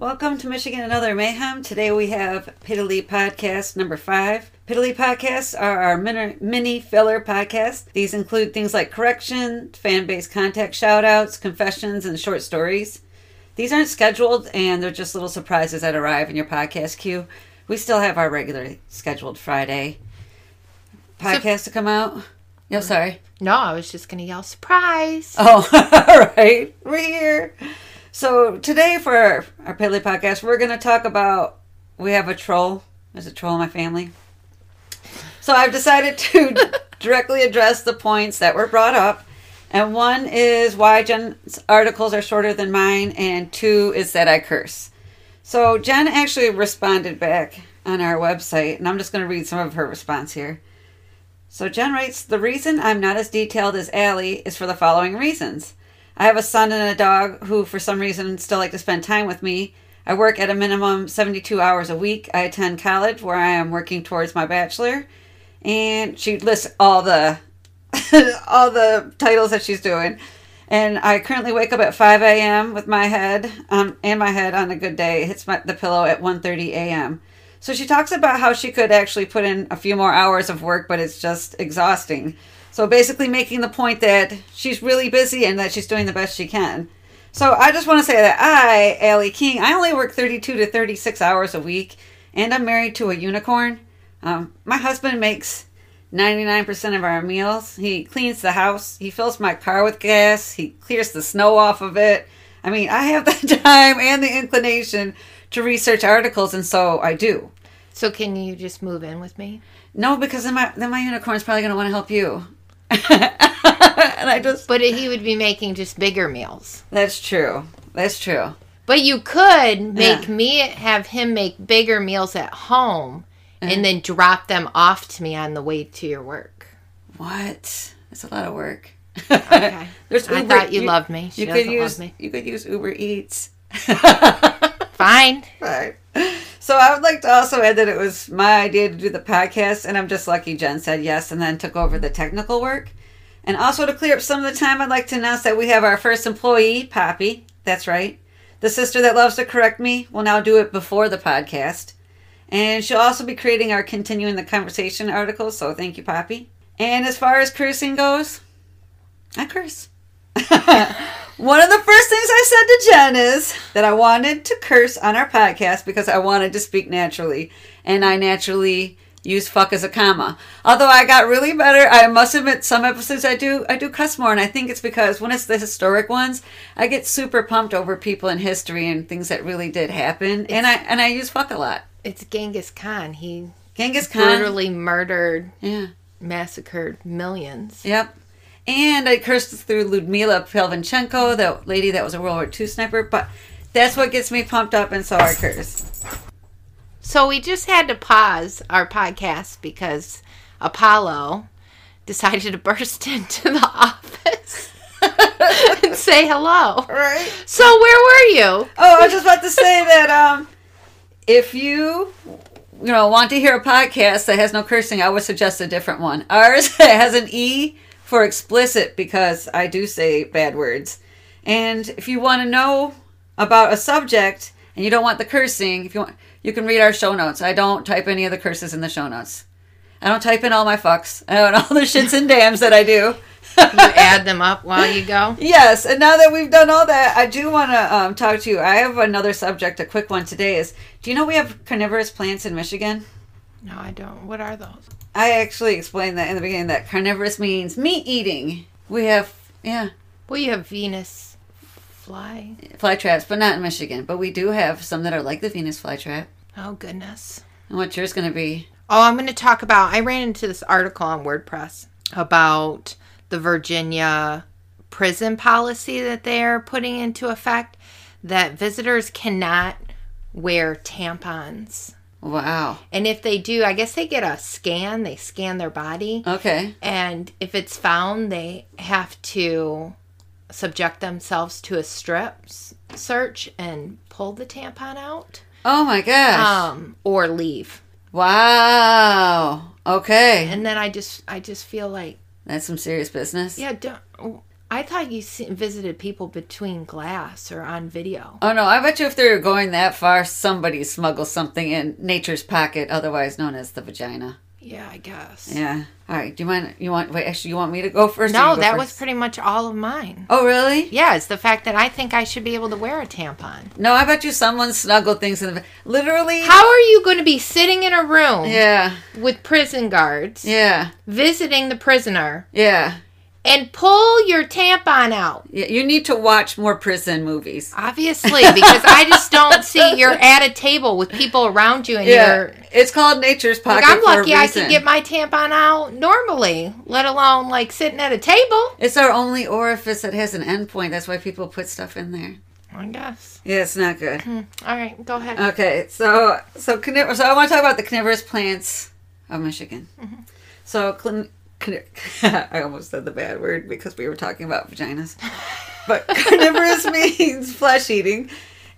Welcome to Michigan and Other Mayhem. Today we have Piddly Podcast number five. Piddly Podcasts are our mini, mini filler podcasts. These include things like correction, fan base contact shoutouts, confessions, and short stories. These aren't scheduled and they're just little surprises that arrive in your podcast queue. We still have our regular scheduled Friday podcast to come out. No, sorry. No, I was just gonna yell surprise. Oh, all right. We're here. So today for our, our Piddly podcast, we're going to talk about we have a troll. There's a troll in my family. So I've decided to directly address the points that were brought up. And one is why Jen's articles are shorter than mine, and two is that I curse. So Jen actually responded back on our website, and I'm just going to read some of her response here. So Jen writes, The reason I'm not as detailed as Allie is for the following reasons. I have a son and a dog who, for some reason, still like to spend time with me. I work at a minimum 72 hours a week. I attend college where I am working towards my bachelor. And she lists all the all the titles that she's doing. And I currently wake up at 5 a.m. with my head um, and my head on a good day. It hits my, the pillow at 1.30 a.m. So she talks about how she could actually put in a few more hours of work, but it's just exhausting. So basically, making the point that she's really busy and that she's doing the best she can. So I just want to say that I, Allie King, I only work 32 to 36 hours a week, and I'm married to a unicorn. Um, my husband makes 99% of our meals. He cleans the house. He fills my car with gas. He clears the snow off of it. I mean, I have the time and the inclination to research articles, and so I do. So can you just move in with me? No, because then my then my unicorn's probably going to want to help you. and I just But he would be making just bigger meals. That's true. That's true. But you could make Yeah. me have him make bigger meals at home and uh-huh. then drop them off to me on the way to your work. What? It's a lot of work. Okay. There's I Uber- thought you loved me. She You could use love me. you could use Uber Eats. Fine. Right. So I would like to also add that it was my idea to do the podcast, and I'm just lucky Jen said yes and then took over the technical work. And also to clear up some of the time, I'd like to announce that we have our first employee, Poppy. That's right. The sister that loves to correct me will now do it before the podcast. And she'll also be creating our Continuing the Conversation articles, so thank you, Poppy. And as far as cursing goes, I curse. One of the first things I said to Jen is that I wanted to curse on our podcast because I wanted to speak naturally. And I naturally use fuck as a comma. Although I got really better, I must admit some episodes I do I do cuss more and I think it's because when it's the historic ones, I get super pumped over people in history and things that really did happen. and I and I use fuck a lot. It's Genghis Khan. He Genghis Khan. brutally murdered, Yeah. massacred millions. Yep. And I cursed through Ludmila Pavlichenko, the lady that was a World War II sniper, but that's what gets me pumped up, and so I curse. So we just had to pause our podcast because Apollo decided to burst into the office and say hello. Right? So where were you? Oh, I was just about to say that um, if you you know want to hear a podcast that has no cursing, I would suggest a different one. Ours has an E for explicit because I do say bad words. And if you want to know about a subject and you don't want the cursing, if you want, you can read our show notes. I don't type any of the curses in the show notes. I don't type in all my fucks and all the shits and damns that I do. You add them up while you go. Yes, and now that we've done all that, I do want to um, talk to you. I have another subject, a quick one today. Is do you know we have carnivorous plants in Michigan? No, I don't. What are those? I actually explained that in the beginning. That carnivorous means meat eating. We have yeah Well, you have Venus fly. fly traps, but not in Michigan. But we do have some that are like the Venus flytrap. Oh goodness. And what's yours going to be? Oh, I'm going to talk about. I ran into this article on WordPress about the Virginia prison policy that they're putting into effect that visitors cannot wear tampons. Wow. And if they do, I guess they get a scan, they scan their body. Okay. And if it's found, they have to subject themselves to a strip search and pull the tampon out Oh my gosh. um, or leave. wow. Okay. And then I just, I just feel like That's some serious business. Yeah, don't. I thought you visited people between glass or on video. Oh no, I bet you if they're going that far, somebody smuggles something in nature's pocket, otherwise known as the vagina. Yeah, I guess. Yeah. All right. Do you mind? You want? Wait. Actually, you want me to go first? No, go that was pretty much all of mine. Oh really? Yeah, it's the fact that I think I should be able to wear a tampon. No, I bet you someone snuggled things in the. Literally. How are you going to be sitting in a room Yeah. with prison guards, Yeah. visiting the prisoner, Yeah. And pull your tampon out? Yeah. You need to watch more prison movies. Obviously, because I just don't see you're at a table with people around you and Yeah. you're It's called nature's pocket. like I'm lucky I can get my tampon out normally, let alone like sitting at a table. It's our only orifice that has an endpoint. That's why people put stuff in there. I guess. Yeah, it's not good. Hmm. All right, go ahead. Okay, so so so I want to talk about the carnivorous plants of Michigan. Mm-hmm. So clin- carni- I almost said the bad word because we were talking about vaginas, but carnivorous means flesh eating.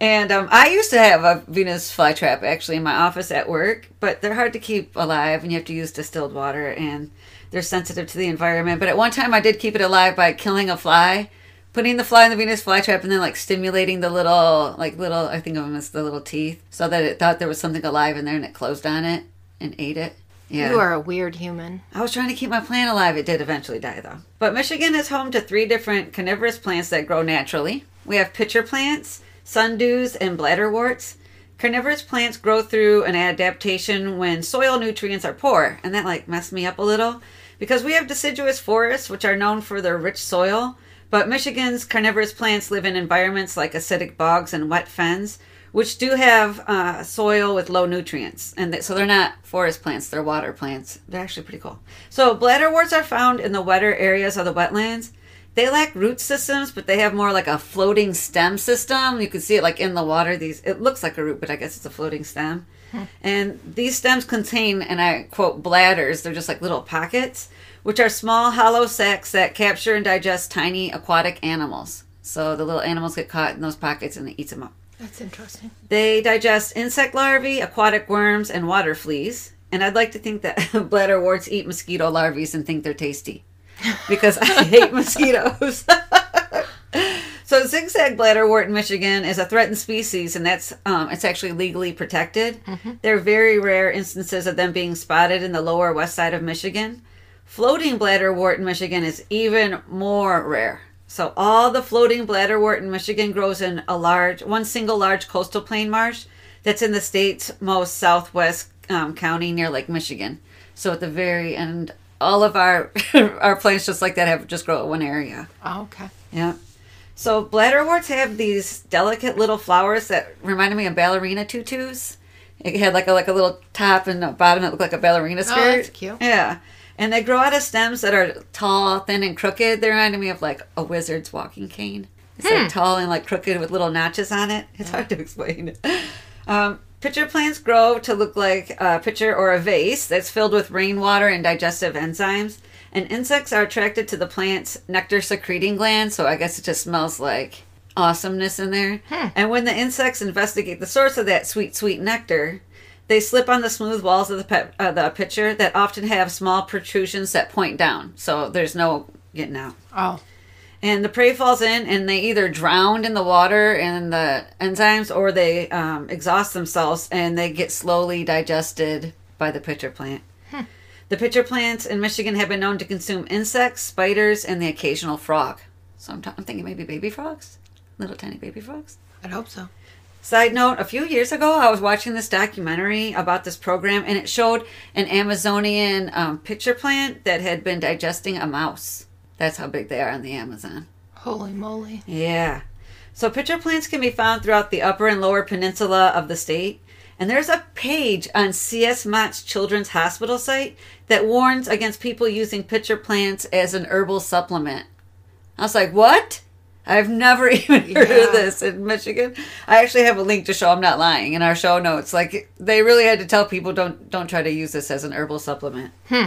And um, I used to have a Venus flytrap actually in my office at work, but they're hard to keep alive, and you have to use distilled water, and they're sensitive to the environment. But at one time, I did keep it alive by killing a fly, putting the fly in the Venus flytrap, and then like stimulating the little, like little, I think of them as the little teeth, so that it thought there was something alive in there, and it closed on it and ate it. Yeah. You are a weird human. I was trying to keep my plant alive. It did eventually die, though. But Michigan is home to three different carnivorous plants that grow naturally. We have pitcher plants, sundews, and bladderworts. Carnivorous plants grow through an adaptation when soil nutrients are poor, and that like messed me up a little because we have deciduous forests, which are known for their rich soil. But Michigan's carnivorous plants live in environments like acidic bogs and wet fens, which do have uh, soil with low nutrients, and they, so they're not forest plants; they're water plants. They're actually pretty cool. So bladderworts are found in the wetter areas of the wetlands. They lack root systems, but they have more like a floating stem system. You can see it like in the water. These it looks like a root, but I guess it's a floating stem. And these stems contain, and I quote, bladders. They're just like little pockets, which are small hollow sacs that capture and digest tiny aquatic animals. So the little animals get caught in those pockets and it eats them up. That's interesting. They digest insect larvae, aquatic worms, and water fleas. And I'd like to think that bladderworts eat mosquito larvae and think they're tasty because I hate mosquitoes. so zigzag bladderwort in Michigan is a threatened species, and that's um, it's actually legally protected. There are very rare instances of them being spotted in the lower west side of Michigan. Floating bladderwort in Michigan is even more rare. So all the floating bladderwort in Michigan grows in a large, one single large coastal plain marsh that's in the state's most southwest um, county near Lake Michigan. So at the very end, all of our our plants just like that have just grow at one area. Oh, okay. Yeah. So bladderworts have these delicate little flowers that reminded me of ballerina tutus. It had like a like a little top and a bottom that looked like a ballerina skirt. Oh, that's cute. Yeah. And they grow out of stems that are tall, thin, and crooked. They reminded me of like a wizard's walking cane. It's Hmm. like tall and like crooked with little notches on it. It's hard to explain. Um, pitcher plants grow to look like a pitcher or a vase that's filled with rainwater and digestive enzymes. And insects are attracted to the plant's nectar secreting gland, so I guess it just smells like awesomeness in there. And when the insects investigate the source of that sweet, sweet nectar, they slip on the smooth walls of the pet, uh, the pitcher that often have small protrusions that point down, so there's no getting out. Oh, and the prey falls in and they either drown in the water and the enzymes or they um, exhaust themselves and they get slowly digested by the pitcher plant. The pitcher plants in michigan have been known to consume insects spiders and the occasional frog. So i'm, t- I'm thinking maybe baby frogs? Little tiny baby frogs? I'd hope so. Side note, a few years ago, I was watching this documentary about this program, and it showed an Amazonian um, pitcher plant that had been digesting a mouse. That's how big they are in the Amazon. Holy moly. Yeah. So pitcher plants can be found throughout the upper and lower peninsula of the state. And there's a page on C.S. Mott's Children's Hospital site that warns against people using pitcher plants as an herbal supplement. I was like, what? I've never even heard Yeah. of this in Michigan. I actually have a link to show I'm not lying in our show notes. Like they really had to tell people don't don't try to use this as an herbal supplement. Hmm.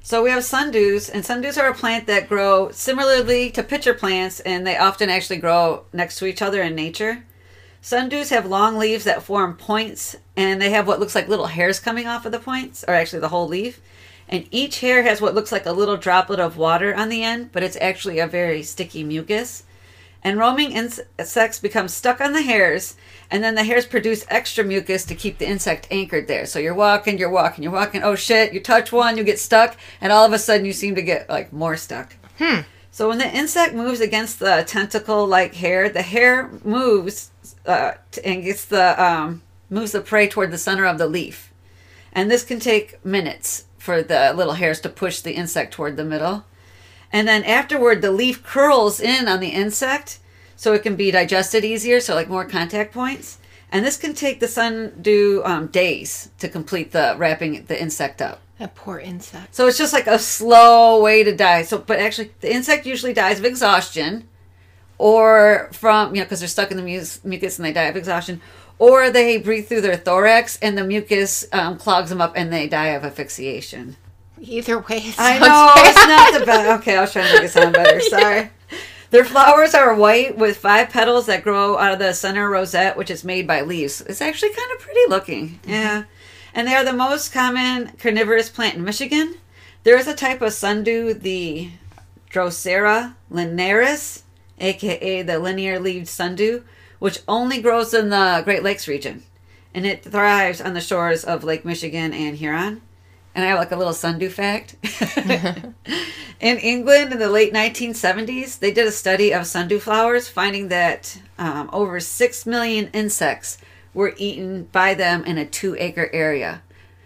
So we have sundews, and sundews are a plant that grow similarly to pitcher plants, and they often actually grow next to each other in nature. Sundews have long leaves that form points, and they have what looks like little hairs coming off of the points, or actually the whole leaf. And each hair has what looks like a little droplet of water on the end, but it's actually a very sticky mucus. And roaming insects become stuck on the hairs, and then the hairs produce extra mucus to keep the insect anchored there. So you're walking, you're walking, you're walking. Oh shit! You touch one, you get stuck, and all of a sudden you seem to get like more stuck. Hmm. So when the insect moves against the tentacle-like hair, the hair moves uh, and gets the um, moves the prey toward the center of the leaf, and this can take minutes for the little hairs to push the insect toward the middle. And then afterward, the leaf curls in on the insect so it can be digested easier, so like more contact points. And this can take the sundew um, days to complete the wrapping the insect up. That poor insect. So it's just like a slow way to die. So, but actually, the insect usually dies of exhaustion, or from you know because they're stuck in the mucus, mucus and they die of exhaustion, or they breathe through their thorax and the mucus um, clogs them up and they die of asphyxiation. Either way, I know bad. it's not the best. Okay, I was trying to make it sound better. Sorry. Their flowers are white with five petals that grow out of the center rosette, which is made by leaves. It's actually kind of pretty looking. Mm-hmm. Yeah. And they are the most common carnivorous plant in Michigan. There is a type of sundew, the Drosera linearis, aka the linear leaved sundew, which only grows in the Great Lakes region. And it thrives on the shores of Lake Michigan and Huron. And I have like a little sundew fact. in England in the late 1970s, they did a study of sundew flowers, finding that um, over 6 million insects were eaten by them in a two acre area.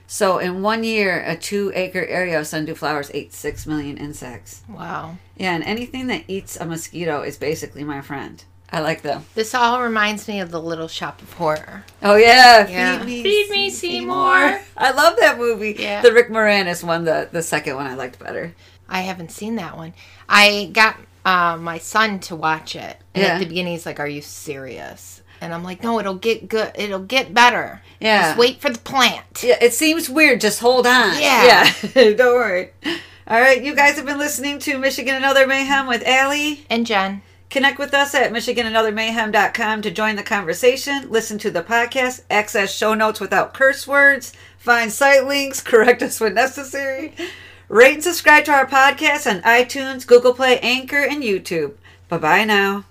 So in one year, a two acre area of sundew flowers ate 6 million insects. Wow. Yeah, and anything that eats a mosquito is basically my friend. I like them. This all reminds me of the Little Shop of Horror. Oh yeah, Yeah. feed me, Feed me, Seymour. I love that movie. Yeah. The Rick Moranis one, the the second one, I liked better. I haven't seen that one. I got uh, my son to watch it. And Yeah. at the beginning, he's like, Are you serious? And I'm like, No, it'll get good. It'll get better. Yeah. Just wait for the plant. Yeah, it seems weird. Just hold on. Yeah. Yeah. Don't worry. All right, you guys have been listening to Michigan and Other Mayhem with Allie. And Jen, Connect with us at MichiganandOtherMayhem.com to join the conversation, listen to the podcast, access show notes without curse words, find site links, correct us when necessary. Rate and subscribe to our podcast on iTunes, Google Play, Anchor, and YouTube. Bye bye now.